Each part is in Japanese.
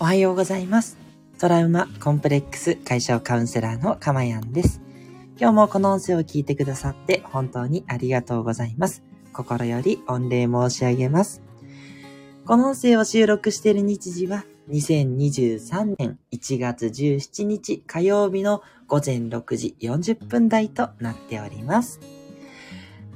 おはようございます。トラウマコンプレックス解消カウンセラーのかまやんです。今日もこの音声を聞いてくださって本当にありがとうございます。心より御礼申し上げます。この音声を収録している日時は2023年1月17日火曜日の午前6時40分台となっております。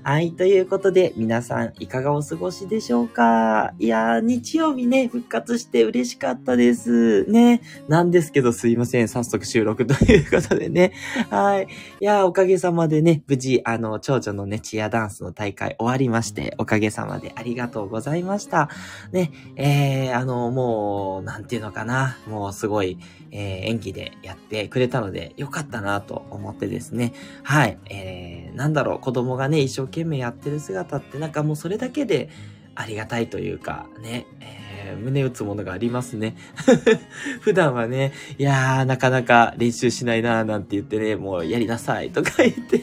はい。ということで、皆さん、いかがお過ごしでしょうか？いやー、日曜日ね、復活して嬉しかったです。ね。なんですけど、すいません。早速収録ということでね。はい。いやー、おかげさまでね、無事、あの、長女のね、チアダンスの大会終わりまして、おかげさまでありがとうございました。ね、えー、あの、もう、なんていうのかな。もう、すごい、えー、演技でやってくれたので、よかったなと思ってですね。はい。えー、なんだろう、子供がね、一生懸命やってる姿って、なんかもうそれだけでありがたいというか、ね、えー、胸打つものがありますね。普段はね、いやー、なかなか練習しないなーなんて言ってね、もうやりなさいとか言って、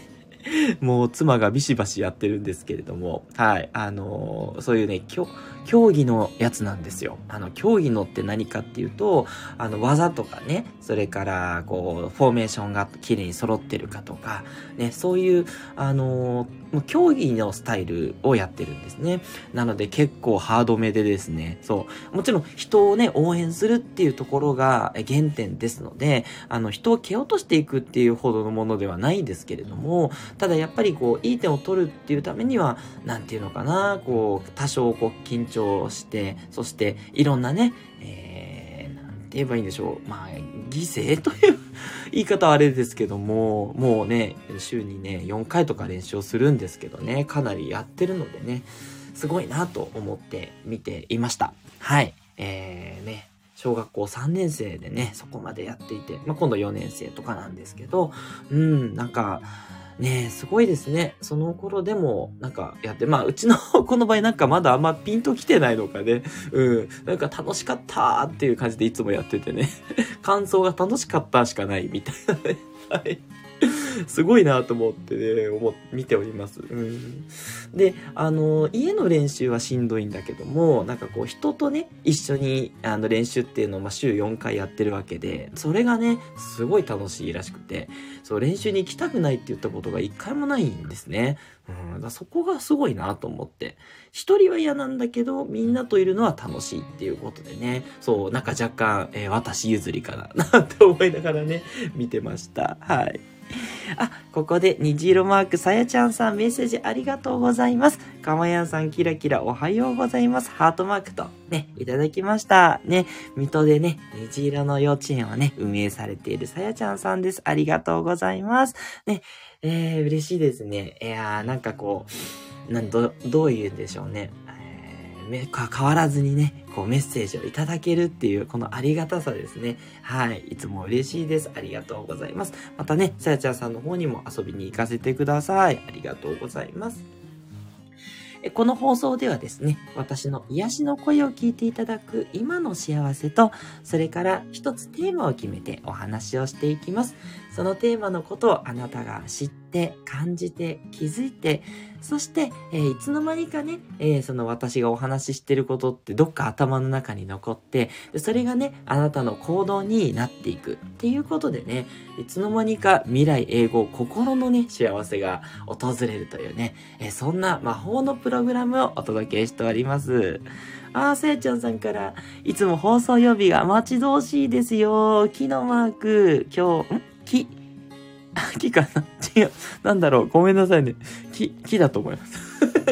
もう妻がビシバシやってるんですけれども、はい、あのーそういうね、競技のやつなんですよ。あの、競技のって何かっていうと、あの、技とかね、それから、こう、フォーメーションが綺麗に揃ってるかとか、ね、そういう、あのーもう競技のスタイルをやってるんですね。なので結構ハードめでですね、そう。もちろん人をね、応援するっていうところが原点ですので、あの、人を蹴落としていくっていうほどのものではないんですけれども、ただやっぱりこう、いい点を取るっていうためには、なんていうのかな、こう、多少こう、緊張して、そして、いろんなね、えー、なんて言えばいいんでしょう。まあ、犠牲という 言い方はあれですけども、もうね、週にね、4回とか練習をするんですけどね、かなりやってるのでね、すごいなと思って見ていました。はい。えー、ね、小学校3年生でね、そこまでやっていて、まあ、今度4年生とかなんですけど、うん、なんか、ねえすごいですね。その頃でも、なんかやって、まあ、うちの 子の場合なんかまだあんまピンと来てないのかね。うん。なんか楽しかったっていう感じでいつもやっててね。感想が楽しかったしかないみたいなね。はい。すごいなと思ってね、思見ております。うん。で、あの、家の練習はしんどいんだけども、なんかこう人とね、一緒にあの練習っていうのをまあ週4回やってるわけで、それがね、すごい楽しいらしくて、そう、練習に行きたくないって言ったことが一回もないんですね。うん、だそこがすごいなと思って。一人は嫌なんだけど、みんなといるのは楽しいっていうことでね。そう、なんか若干、えー私譲りかな、なんて思いながらね、見てました。はい。あ、ここで虹色マーク、さやちゃんさんメッセージありがとうございます。かまやんさんキラキラおはようございます。ハートマークとね、いただきました。ね、水戸でね、虹色の幼稚園をね、運営されているさやちゃんさんです。ありがとうございます。ね、えー、嬉しいですね。いやー、なんかこう、なんど、どう言うんでしょうね。えーめか変わらずにね、こうメッセージをいただけるっていう、このありがたさですね。はい。いつも嬉しいです。ありがとうございます。またね、さやちゃんさんの方にも遊びに行かせてください。ありがとうございます。この放送ではですね、私の癒しの声を聞いていただく今の幸せと、それから一つテーマを決めてお話をしていきます。そのテーマのことをあなたが知って、感じて、気づいて、そして、えーいつの間にかね、えーその私がお話ししてることってどっか頭の中に残って、それがね、あなたの行動になっていくっていうことでね、いつの間にか未来英語、心のね、幸せが訪れるというね、えーそんな魔法のプログラムをお届けしております。あー、さやちゃんさんから、いつも放送曜日が待ち遠しいですよ。木のマーク、今日、ん？木、木かな違う。なんだろう。ごめんなさいね。木、木だと思います。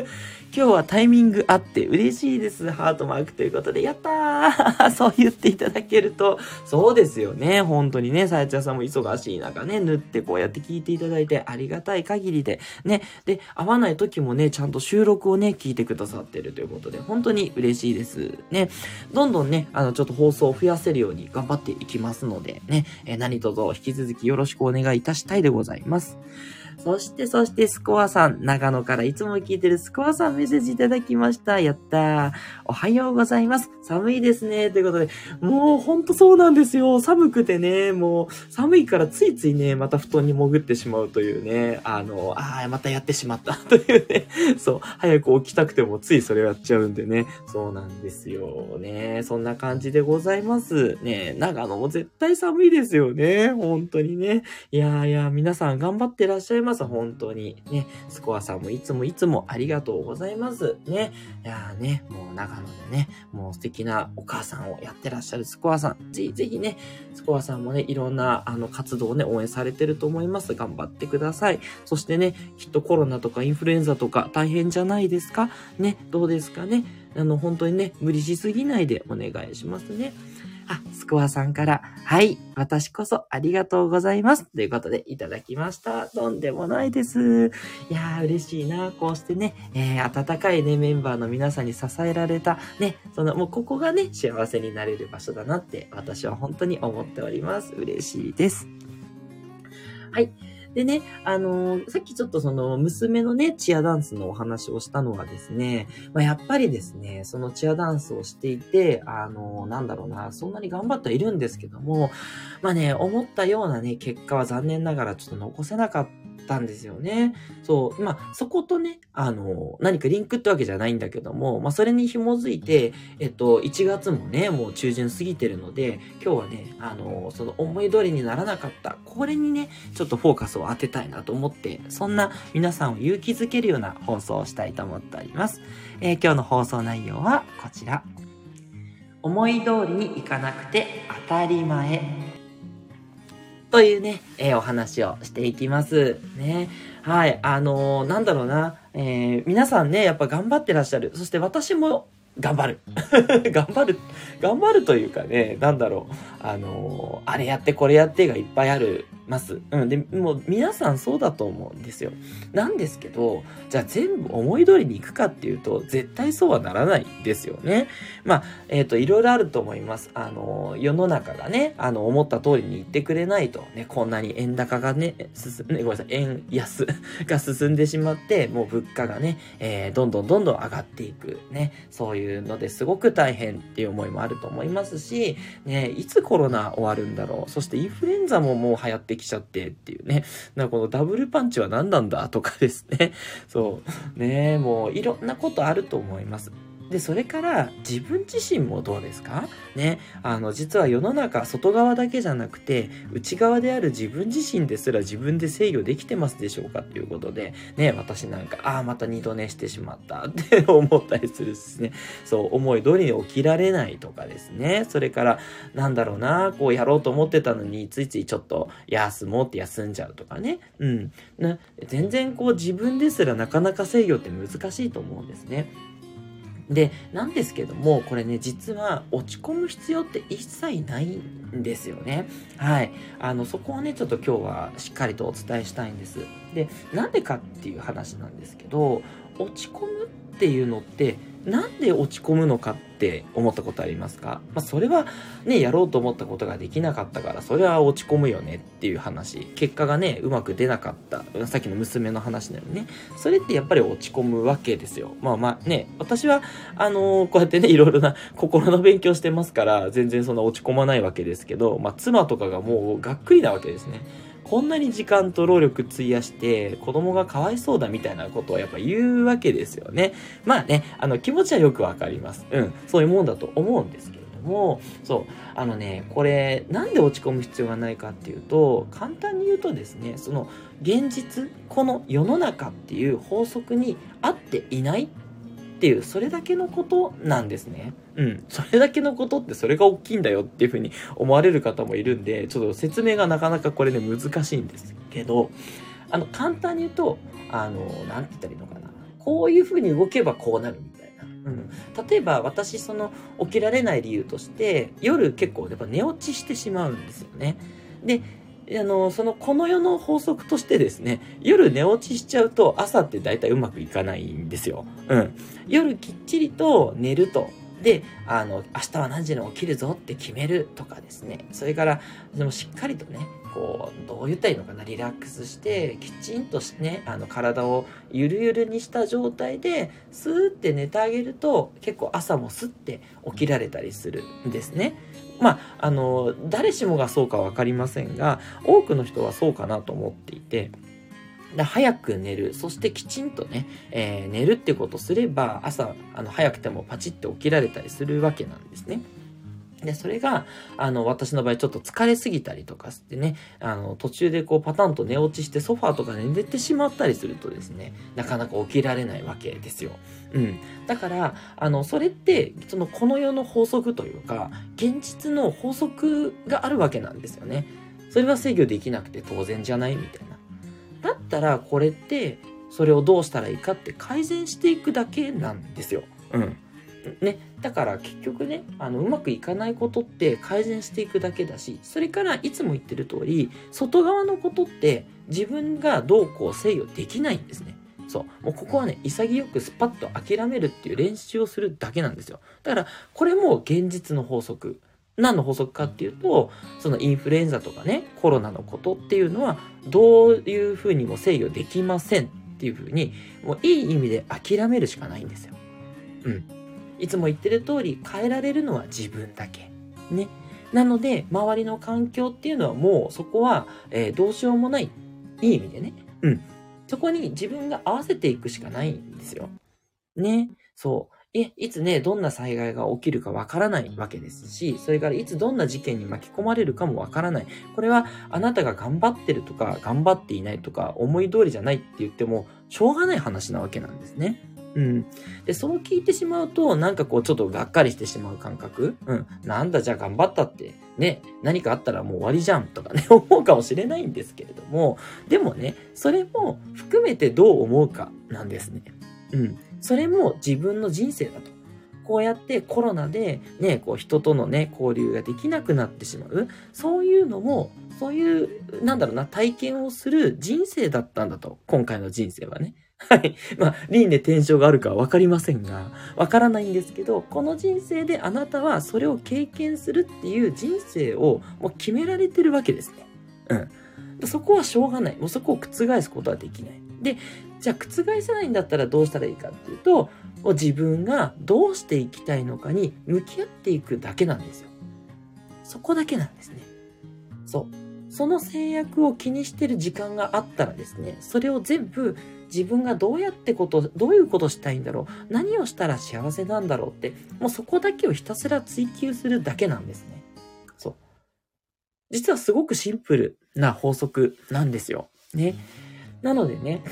今日はタイミングあって嬉しいです。ハートマークということで、やったー そう言っていただけると、そうですよね。本当にね、さやちゃんさんも忙しい中ね、縫ってこうやって聞いていただいてありがたい限りで、ね。で、会わない時もね、ちゃんと収録をね、聞いてくださってるということで、本当に嬉しいです。ね。どんどんね、あの、ちょっと放送を増やせるように頑張っていきますので、ね。えー何卒引き続きよろしくお願いいたしたいでございます。そして、そして、スコアさん、長野からいつも聞いてるスコアさんメッセージいただきました。やったー。おはようございます。寒いですね。ということで、もうほんとそうなんですよ。寒くてね、もう寒いからついついね、また布団に潜ってしまうというね、あの、ああ、またやってしまった というね、そう、早く起きたくてもついそれやっちゃうんでね、そうなんですよね。そんな感じでございます。ね、長野も絶対寒いですよね。本当にね。いやいや、皆さん頑張ってらっしゃいます。本当に。ね、スコアさんもいつもいつもありがとうございます。ね。いやね、もう長野でね、もう素敵なお母さんをやってらっしゃるスコアさん。ぜひぜひね、スコアさんもね、いろんなあの活動をね、応援されてると思います。頑張ってください。そしてね、きっとコロナとかインフルエンザとか大変じゃないですか？ね、どうですかね？あの、本当にね、無理しすぎないでお願いしますね。あ、スコアさんから、はい、私こそありがとうございます。ということでいただきました。とんでもないです。いやー、嬉しいな。こうしてね、えー、温かいね、メンバーの皆さんに支えられた、ね、その、もうここがね、幸せになれる場所だなって、私は本当に思っております。嬉しいです。はい。でね、あのー、さっきちょっとその娘のね、チアダンスのお話をしたのはですね、まあ、やっぱりですね、そのチアダンスをしていて、あのー、なんだろうな、そんなに頑張ってはいるんですけども、まあね、思ったようなね、結果は残念ながらちょっと残せなかったんですよね。そう。まあ、そことね、あの、何かリンクってわけじゃないんだけども、まあ、それに紐づいて、えっと、1月もね、もう中旬過ぎてるので、今日はね、あの、その思い通りにならなかった、これにね、ちょっとフォーカスを当てたいなと思って、そんな皆さんを勇気づけるような放送をしたいと思っております。えー、今日の放送内容はこちら。思い通りにいかなくて当たり前。というね、えー、お話をしていきます。ね。はい。あのー、なんだろうな。えー、皆さんね、やっぱ頑張ってらっしゃる。そして私も頑張る。頑張る。頑張るというかね、なんだろう。あの、あれやってこれやってがいっぱいあるます。うん。で、もう皆さんそうだと思うんですよ。なんですけど、じゃあ全部思い通りに行くかっていうと、絶対そうはならないですよね。まあ、えっ、ー、と、いろいろあると思います。あの、世の中がね、あの、思った通りに言ってくれないと、ね、こんなに円高がね、進ね、ごめんなさい、円安が進んでしまって、もう物価がね、えー、どんどんどんどん上がっていく、ね、そういうのですごく大変っていう思いもあると思いますし、ね、いつコロナ終わるんだろう。そしてインフルエンザももう流行ってきちゃってっていうね。なんかこのダブルパンチは何なんだとかですね。そう。ねもういろんなことあると思います。で、それから自分自身もどうですか？ね。あの、実は世の中、外側だけじゃなくて、内側である自分自身ですら自分で制御できてますでしょうかっていうことで、ね、私なんか、ああ、また二度寝してしまった って思ったりするですね。そう、思い通りに起きられないとかですね。それから、なんだろうな、こうやろうと思ってたのに、ついついちょっと休もうって休んじゃうとかね。うん。全然こう自分ですらなかなか制御って難しいと思うんですね。で、なんですけども、これね、実は落ち込む必要って一切ないんですよね。はい。あの、そこをね、ちょっと今日はしっかりとお伝えしたいんです。で、なんでかっていう話なんですけど、落ち込むっていうのって、なんで落ち込むのかっって思ったことありますか？まあ、それはね、やろうと思ったことができなかったから、それは落ち込むよねっていう話。結果がね、うまく出なかった。さっきの娘の話なのね。それってやっぱり落ち込むわけですよ。まあまあね、私は、あのー、こうやってね、いろいろな心の勉強してますから、全然そんな落ち込まないわけですけど、まあ妻とかがもうがっくりなわけですね。こんなに時間と労力費やして子供がかわいそうだみたいなことをやっぱ言うわけですよね。まあね、あの気持ちはよくわかります。うん、そういうもんだと思うんですけれども、そう、あのね、これなんで落ち込む必要がないかっていうと、簡単に言うとですね、その現実、この世の中っていう法則に合っていないっていう、それだけのことなんですね。うん。それだけのことってそれが大きいんだよっていうふうに思われる方もいるんで、ちょっと説明がなかなかこれね、難しいんですけど、あの、簡単に言うと、あの、なんて言ったらいいのかな。こういうふうに動けばこうなるみたいな。うん。例えば私、その、起きられない理由として、夜結構やっぱ寝落ちしてしまうんですよね。で、あの、その、この世の法則としてですね、夜寝落ちしちゃうと朝って大体うまくいかないんですよ。うん。夜きっちりと寝るとで、あの、明日は何時に起きるぞって決めるとかですね。それから、でもしっかりとね、こう、どう言ったらいいのかな、リラックスして、きちんとしね、あの、体をゆるゆるにした状態で、スーって寝てあげると、結構朝もスッて起きられたりするんですね。まあ、あの、誰しもがそうか分かりませんが、多くの人はそうかなと思っていて、で早く寝る。そしてきちんとね、えー、寝るってことすれば、朝、あの、早くてもパチッて起きられたりするわけなんですね。で、それが、あの、私の場合ちょっと疲れすぎたりとかしてね、あの、途中でこうパタンと寝落ちしてソファーとかで寝てしまったりするとですね、なかなか起きられないわけですよ。うん。だから、あの、それって、その、この世の法則というか、現実の法則があるわけなんですよね。それは制御できなくて当然じゃないみたいな。だったら、これって、それをどうしたらいいかって改善していくだけなんですよ。うん。ね、だから結局ね、あの、うまくいかないことって改善していくだけだし、それからいつも言ってる通り、外側のことって自分がどうこう制御できないんですね。そう。もうここはね、潔くスパッと諦めるっていう練習をするだけなんですよ。だから、これも現実の法則。何の法則かっていうと、そのインフルエンザとかね、コロナのことっていうのは、どういうふうにも制御できませんっていうふうに、もういい意味で諦めるしかないんですよ。うん。いつも言ってる通り変えられるのは自分だけ。ね。なので、周りの環境っていうのはもうそこは、えー、どうしようもない。いい意味でね。うん。そこに自分が合わせていくしかないんですよ。ね。そう。え、いつね、どんな災害が起きるかわからないわけですし、それからいつどんな事件に巻き込まれるかもわからない。これはあなたが頑張ってるとか、頑張っていないとか、思い通りじゃないって言っても、しょうがない話なわけなんですね。うん。で、そう聞いてしまうと、なんかこう、ちょっとがっかりしてしまう感覚うん。なんだ、じゃあ頑張ったって、ね、何かあったらもう終わりじゃん、とかね、思うかもしれないんですけれども、でもね、それも含めてどう思うかなんですね。うん。それも自分の人生だと。こうやってコロナでね、こう人とのね、交流ができなくなってしまう。そういうのも、そういう、なんだろうな、体験をする人生だったんだと。今回の人生はね。はい。まあ、輪廻転生があるかはわかりませんが、わからないんですけど、この人生であなたはそれを経験するっていう人生をもう決められてるわけですね。うん。そこはしょうがない。もうそこを覆すことはできない。で、じゃあ覆せないんだったらどうしたらいいかっていうと、もう自分がどうしていきたいのかに向き合っていくだけなんですよ。そこだけなんですね。そう。その制約を気にしてる時間があったらですね、それを全部自分がどうやってこと、どういうことしたいんだろう、何をしたら幸せなんだろうって、もうそこだけをひたすら追求するだけなんですね。そう。実はすごくシンプルな法則なんですよ。ね。なのでね、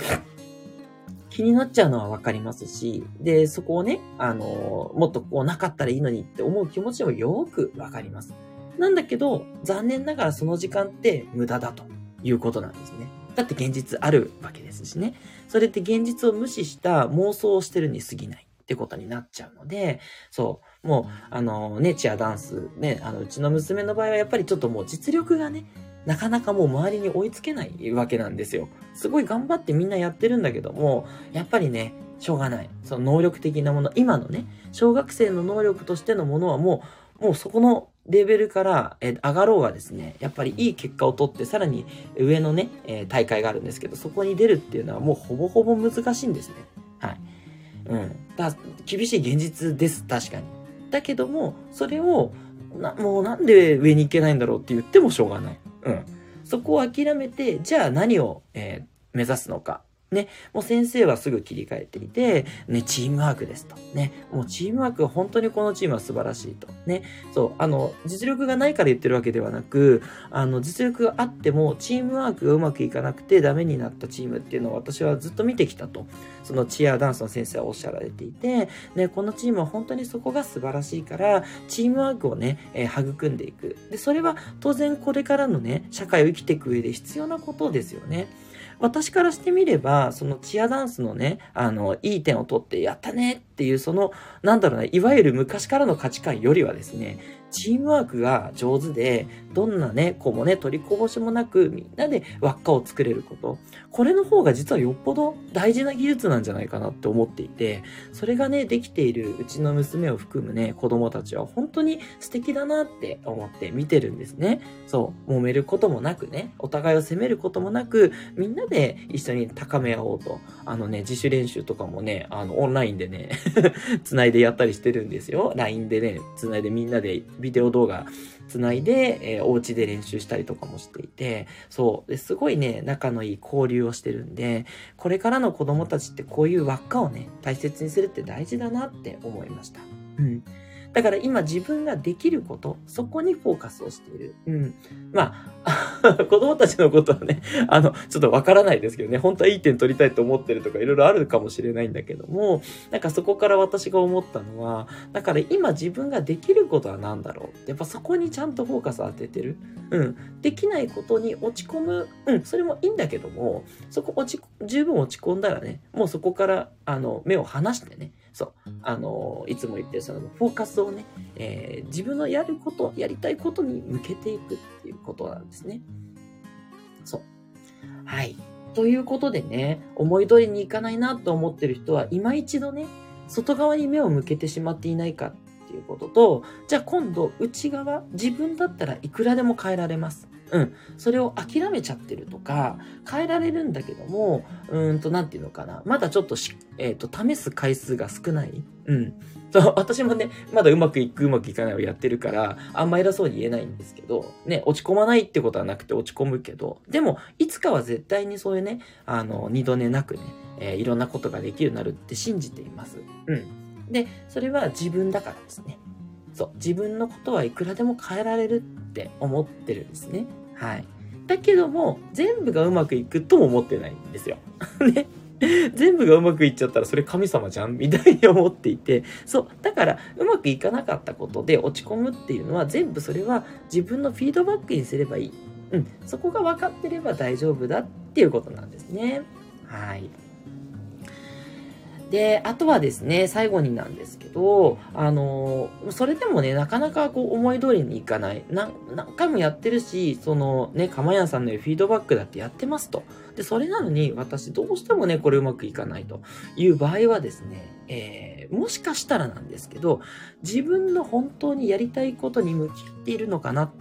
気になっちゃうのはわかりますし、で、そこをね、あの、もっとこうなかったらいいのにって思う気持ちもよくわかります。なんだけど、残念ながらその時間って無駄だということなんですね。だって現実あるわけですしね。それって現実を無視した妄想をしてるに過ぎないってことになっちゃうので、そう、もう、あのね、チアダンス、ね、あの、うちの娘の場合はやっぱりちょっともう実力がね、なかなかもう周りに追いつけないわけなんですよ。すごい頑張ってみんなやってるんだけども、やっぱりね、しょうがない。その能力的なもの、今のね、小学生の能力としてのものはもう、もうそこのレベルから、え上がろうがですね、やっぱりいい結果を取って、さらに上のね、え大会があるんですけど、そこに出るっていうのはもうほぼほぼ難しいんですね。はい。うん。だ厳しい現実です、確かに。だけども、それを、な、もうなんで上に行けないんだろうって言ってもしょうがない。うん。そこを諦めて、じゃあ何を、えー、目指すのか。ね、もう先生はすぐ切り替えていて、ね、チームワークですと。ね、もうチームワーク、本当にこのチームは素晴らしいと。ね、そう、あの、実力がないから言ってるわけではなく、あの、実力があっても、チームワークがうまくいかなくてダメになったチームっていうのを私はずっと見てきたと。そのチアダンスの先生はおっしゃられていて、ね、このチームは本当にそこが素晴らしいから、チームワークをね、えー、育んでいく。で、それは当然これからのね、社会を生きていく上で必要なことですよね。私からしてみれば、そのチアダンスのね、あの、いい点を取ってやったねっていう、その、なんだろうな、いわゆる昔からの価値観よりはですね、チームワークが上手で、どんなね、子もね、取りこぼしもなく、みんなで輪っかを作れること。これの方が実はよっぽど大事な技術なんじゃないかなって思っていて、それがね、できているうちの娘を含むね、子供たちは本当に素敵だなって思って見てるんですね。そう、揉めることもなくね、お互いを責めることもなく、みんなで一緒に高め合おうと。あのね、自主練習とかもね、あの、オンラインでね 繋いでやったりしてるんですよ。LINE でね、繋いでみんなでビデオ動画つないで、えー、お家で練習したりとかもしていて、そう。ですごいね、仲のいい交流をしてるんで、これからの子供たちってこういう輪っかをね、大切にするって大事だなって思いました。うん。だから今自分ができること、そこにフォーカスをしている。うん。まあ、子供たちのことはね、あの、ちょっとわからないですけどね、本当はいい点取りたいと思ってるとかいろいろあるかもしれないんだけども、なんかそこから私が思ったのは、だから今自分ができることは何だろうやっぱそこにちゃんとフォーカスを当ててる。うん。できないことに落ち込む。うん。それもいいんだけども、そこ落ち、十分落ち込んだらね、もうそこから、あの、目を離してね、そう、あの、いつも言ってるそのフォーカスをね、えー、自分のやること、やりたいことに向けていくっていうことなんですね。そう。はい。ということでね、思い通りにいかないなと思ってる人は、今一度ね、外側に目を向けてしまっていないかっいうことと、じゃあ今度内側、自分だったらいくらでも変えられます。うん。それを諦めちゃってるとか、変えられるんだけども、うんと、なんていうのかな。まだちょっとし、えっ、ー、と、試す回数が少ない。うん。そう、私もね、まだうまくいく、うまくいかないをやってるから、あんま偉そうに言えないんですけど、ね、落ち込まないってことはなくて落ち込むけど、でも、いつかは絶対にそういうね、あの、二度寝なくね、えー、いろんなことができるようになるって信じています。うん。で、それは自分だからですね。そう、自分のことはいくらでも変えられるって思ってるんですね。はい。だけども、全部がうまくいくとも思ってないんですよ。ね。全部がうまくいっちゃったらそれ神様じゃん？みたいに思っていて、そう。だから、うまくいかなかったことで落ち込むっていうのは全部それは自分のフィードバックにすればいい。うん。そこが分かってれば大丈夫だっていうことなんですね。はい。で、あとはですね、最後になんですけど、あの、それでもね、なかなかこう思い通りにいかない。何回もやってるし、そのね、かまやんさんのフィードバックだってやってますと。で、それなのに私どうしてもね、これうまくいかないという場合はですね、えー、もしかしたらなんですけど、自分の本当にやりたいことに向き合っているのかなっ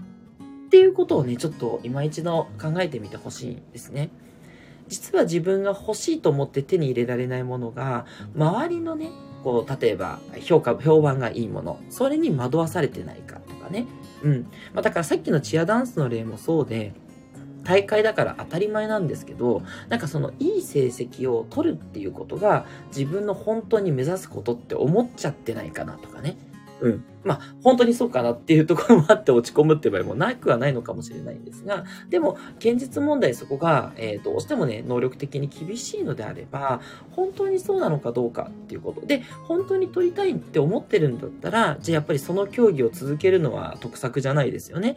ていうことをね、ちょっと今一度考えてみてほしいんですね。実は自分が欲しいと思って手に入れられないものが、周りのね、こう、例えば、評価、評判がいいもの、それに惑わされてないかとかね。うん。まあ、だからさっきのチアダンスの例もそうで、大会だから当たり前なんですけど、なんかそのいい成績を取るっていうことが自分の本当に目指すことって思っちゃってないかなとかね。うん。まあ、本当にそうかなっていうところもあって落ち込むって場合もなくはないのかもしれないんですが、でも、現実問題そこが、えー、どうしてもね、能力的に厳しいのであれば、本当にそうなのかどうかっていうこと。で、本当に取りたいって思ってるんだったら、じゃあやっぱりその競技を続けるのは得策じゃないですよね。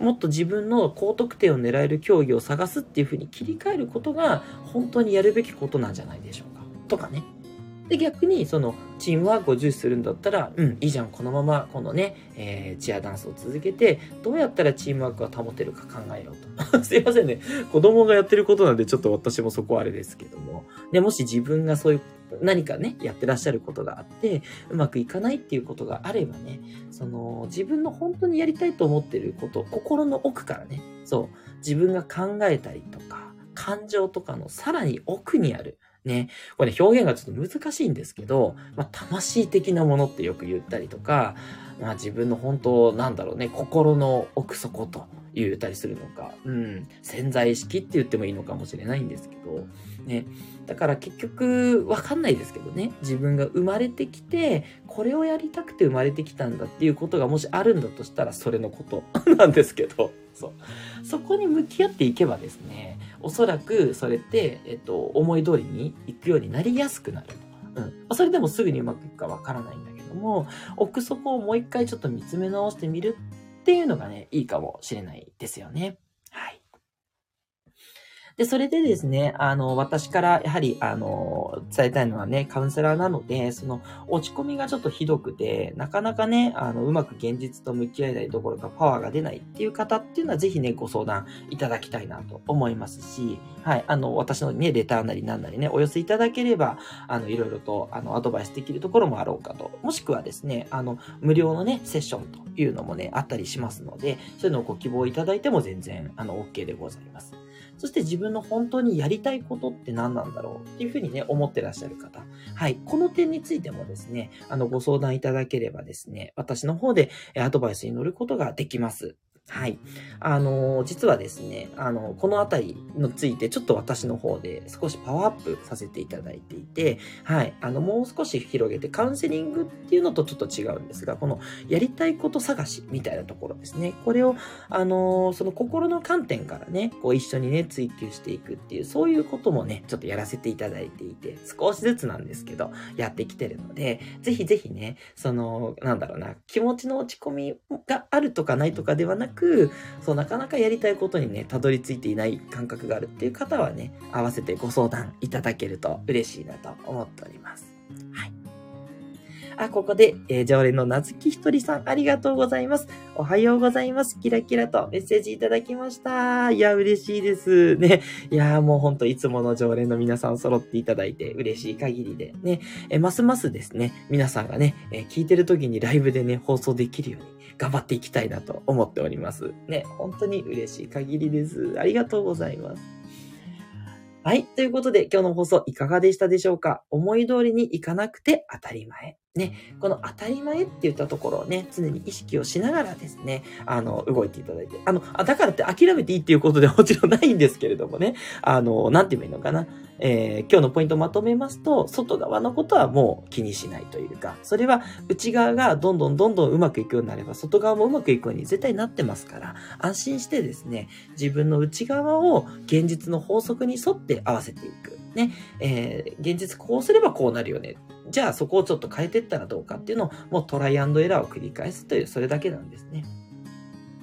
もっと自分の高得点を狙える競技を探すっていうふうに切り替えることが、本当にやるべきことなんじゃないでしょうか。とかね。で、逆に、その、チームワークを重視するんだったら、うん、いいじゃん、このまま、このね、えー、チアダンスを続けて、どうやったらチームワークが保てるか考えようと。すいませんね。子供がやってることなんで、ちょっと私もそこはあれですけども。で、もし自分がそういう、何かね、やってらっしゃることがあって、うまくいかないっていうことがあればね、その、自分の本当にやりたいと思ってること、心の奥からね、そう、自分が考えたりとか、感情とかのさらに奥にある、ね。これね、表現がちょっと難しいんですけど、まあ、魂的なものってよく言ったりとか、まあ自分の本当、なんだろうね、心の奥底と言ったりするのか、うん、潜在意識って言ってもいいのかもしれないんですけど、ね。だから結局、わかんないですけどね、自分が生まれてきて、これをやりたくて生まれてきたんだっていうことがもしあるんだとしたら、それのこと なんですけど、そう。そこに向き合っていけばですね、おそらくそれって、えっと、思い通りに行くようになりやすくなる。うん。それでもすぐにうまくいくかわからないんだけども、奥底をもう一回ちょっと見つめ直してみるっていうのがね、いいかもしれないですよね。はい。で、それでですね、あの、私からやはり、あの、伝えたいのはね、カウンセラーなので、その、落ち込みがちょっとひどくて、なかなかね、あの、うまく現実と向き合えないどころかパワーが出ないっていう方っていうのは、ぜひね、ご相談いただきたいなと思いますし、はい、あの、私のね、レターなりなんなりね、お寄せいただければ、あの、いろいろと、あの、アドバイスできるところもあろうかと。もしくはですね、あの、無料のね、セッションというのもね、あったりしますので、そういうのをご希望いただいても全然、あの、OK でございます。そして自分の本当にやりたいことって何なんだろうっていうふうにね、思ってらっしゃる方。はい。この点についてもですね、あの、ご相談いただければですね、私の方でアドバイスに乗ることができます。はい。あのー、実はですね、あの、このあたりについて、ちょっと私の方で少しパワーアップさせていただいていて、はい。あの、もう少し広げて、カウンセリングっていうのとちょっと違うんですが、この、やりたいこと探しみたいなところですね。これを、あのー、その心の観点からね、こう一緒にね、追求していくっていう、そういうこともね、ちょっとやらせていただいていて、少しずつなんですけど、やってきてるので、ぜひぜひね、その、なんだろうな、気持ちの落ち込みがあるとかないとかではなく、く、そう、なかなかやりたいことにね、たどり着いていない感覚があるっていう方はね、合わせてご相談いただけると嬉しいなと思っております。はい。あ、ここで、えー、常連のなずきひとりさん、ありがとうございます。おはようございます。キラキラとメッセージいただきました。いや、嬉しいです。ね。いや、もうほんといつもの常連の皆さん揃っていただいて嬉しい限りでね。え、ますますですね、皆さんがね、え聞いてる時にライブでね、放送できるように頑張っていきたいなと思っております。ね、本当に嬉しい限りです。ありがとうございます。はい。ということで、今日の放送いかがでしたでしょうか？思い通りにいかなくて当たり前。ね、この当たり前って言ったところをね、常に意識をしながらですね、あの、動いていただいて、あの、あだからって諦めていいっていうことではもちろんないんですけれどもね、あの、なんて言えばいいのかな。えー、今日のポイントをまとめますと、外側のことはもう気にしないというか、それは内側がどんどんどんどんうまくいくようになれば、外側もうまくいくように絶対なってますから、安心してですね、自分の内側を現実の法則に沿って合わせていく。ね、えー、現実こうすればこうなるよね。じゃあそこをちょっと変えていったらどうかっていうのを、もうトライアンドエラーを繰り返すという、それだけなんですね。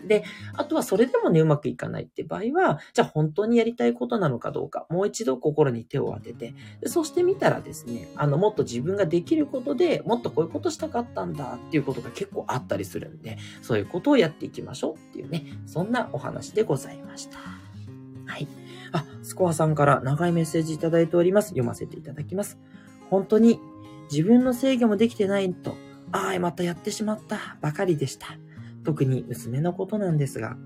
で、あとはそれでもね、うまくいかないって場合は、じゃあ本当にやりたいことなのかどうか、もう一度心に手を当てて、でそうしてみたらですね、あの、もっと自分ができることでもっとこういうことしたかったんだっていうことが結構あったりするんで、そういうことをやっていきましょうっていうね、そんなお話でございました。はい。あ、スコアさんから長いメッセージいただいております。読ませていただきます。本当に自分の制御もできてないと、ああ、またやってしまったばかりでした。特に娘のことなんですが、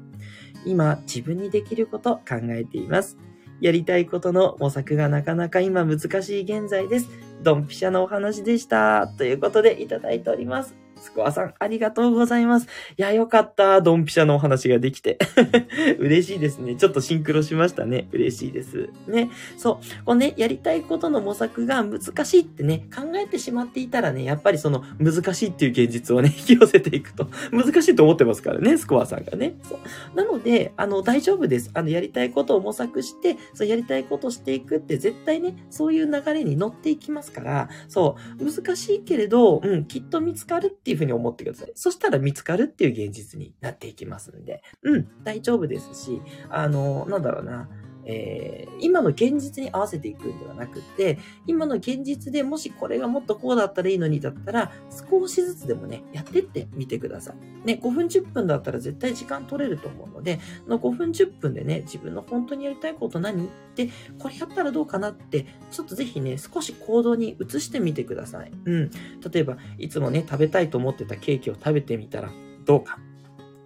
今自分にできること考えています。やりたいことの模索がなかなか今難しい現在です。ドンピシャのお話でした。ということでいただいております。スコアさん、ありがとうございます。いや、よかった。ドンピシャのお話ができて。嬉しいですね。ちょっとシンクロしましたね。嬉しいです。ね。そう。このね、やりたいことの模索が難しいってね、考えてしまっていたらね、やっぱりその難しいっていう現実をね、引き寄せていくと、難しいと思ってますからね、スコアさんがね。そう。なので、あの、大丈夫です。あの、やりたいことを模索して、そう、やりたいことをしていくって絶対ね、そういう流れに乗っていきますから、そう、難しいけれど、うん、きっと見つかるってっていうふうに思ってください。そしたら見つかるっていう現実になっていきますんで、うん、大丈夫ですし、あの、なんだろうな、えー、今の現実に合わせていくんではなくて、今の現実でもしこれがもっとこうだったらいいのにだったら、少しずつでもね、やってってみてください。ね、5分10分だったら絶対時間取れると思うので、の5分10分でね、自分の本当にやりたいこと何？って、これやったらどうかなって、ちょっとぜひね、少し行動に移してみてください。うん。例えば、いつもね、食べたいと思ってたケーキを食べてみたらどうか？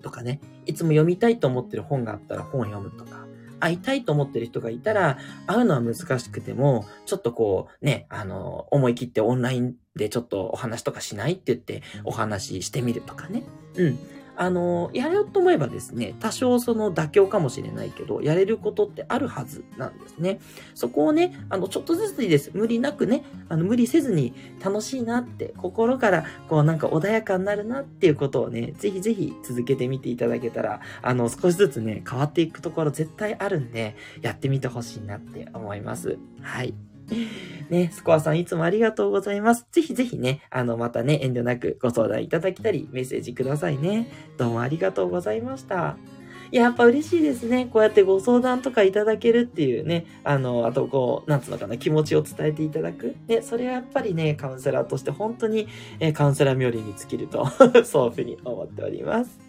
とかね、いつも読みたいと思ってる本があったら本を読むとか。会いたいと思ってる人がいたら、会うのは難しくても、ちょっとこう、ね、あの、思い切ってオンラインでちょっとお話とかしないって言って、お話ししてみるとかね。うん。あの、やろうと思えばですね、多少その妥協かもしれないけど、やれることってあるはずなんですね。そこをね、あの、ちょっとずつでいいです。無理なくね、あの、無理せずに楽しいなって、心から、こうなんか穏やかになるなっていうことをね、ぜひぜひ続けてみていただけたら、あの、少しずつね、変わっていくところ絶対あるんで、やってみてほしいなって思います。はい。ね、スコアさんいつもありがとうございます。ぜひぜひね、あの、またね、遠慮なくご相談いただきたり、メッセージくださいね。どうもありがとうございました。いや、やっぱ嬉しいですね。こうやってご相談とかいただけるっていうね、あの、あとこう、なんつうのかな、気持ちを伝えていただく。ね、それはやっぱりね、カウンセラーとして本当に、え、カウンセラー冥利に尽きると、そういうふうに思っております。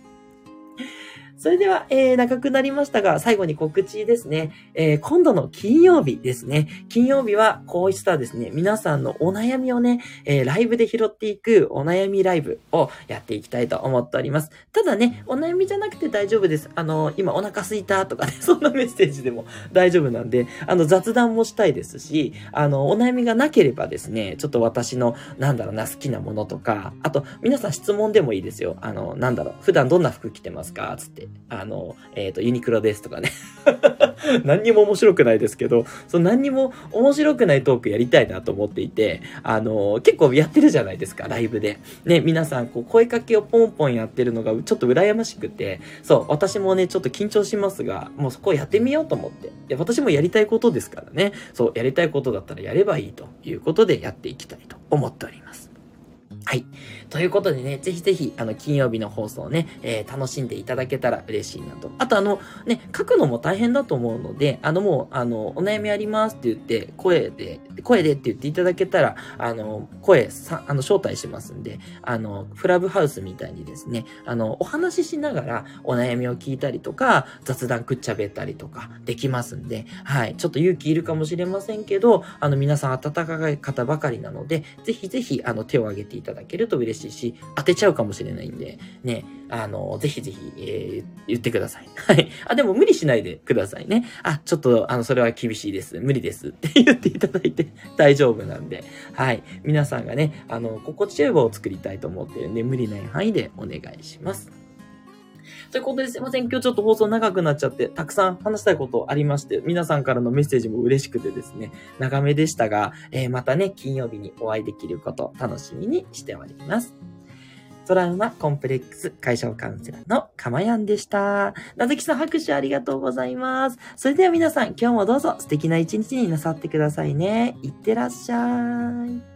それでは、えー、長くなりましたが、最後に告知ですね。えー、今度の金曜日ですね。金曜日は、こうしたですね、皆さんのお悩みをね、えー、ライブで拾っていくお悩みライブをやっていきたいと思っております。ただね、お悩みじゃなくて大丈夫です。あの、今お腹すいたとかね、そんなメッセージでも大丈夫なんで、あの、雑談もしたいですし、あの、お悩みがなければですね、ちょっと私の、なんだろうな、好きなものとか、あと、皆さん質問でもいいですよ。あの、なんだろう、普段どんな服着てますか？つって。あの、えっ、ー、と、ユニクロですとかね 何にも面白くないですけど、その何にも面白くないトークやりたいなと思っていて、あの、結構やってるじゃないですか、ライブで。ね、皆さん、こう、声かけをポンポンやってるのがちょっと羨ましくて、そう、私もね、ちょっと緊張しますが、もうそこをやってみようと思って。いや、私もやりたいことですからね。そう、やりたいことだったらやればいいということでやっていきたいと思っております。はい。ということでね、ぜひぜひ、あの、金曜日の放送をね、えー、楽しんでいただけたら嬉しいなと。あと、あの、ね、書くのも大変だと思うので、あの、もう、あの、お悩みありますって言って、声で、声でって言っていただけたら、あの、声さ、あの、招待しますんで、あの、クラブハウスみたいにですね、あの、お話ししながらお悩みを聞いたりとか、雑談くっちゃべったりとかできますんで、はい。ちょっと勇気いるかもしれませんけど、あの、皆さん温かい方ばかりなので、ぜひぜひ、あの、手を挙げていただけると嬉しいしいし、当てちゃうかもしれないんで、ね、あの、ぜひぜひ、えー、言ってください。はい。あ、でも無理しないでくださいね。あ、ちょっと、あの、それは厳しいです。無理ですって言っていただいて大丈夫なんで、はい。皆さんがね、あの、心地よい場を作りたいと思ってるんで、無理ない範囲でお願いします。ということですいません。今日ちょっと放送長くなっちゃって、たくさん話したいことありまして、皆さんからのメッセージも嬉しくてですね、長めでしたが、えー、またね、金曜日にお会いできること楽しみにしております。トラウマコンプレックス解消カウンセラーのかまやんでした。なずきさん拍手ありがとうございます。それでは皆さん今日もどうぞ素敵な一日になさってくださいね。いってらっしゃい。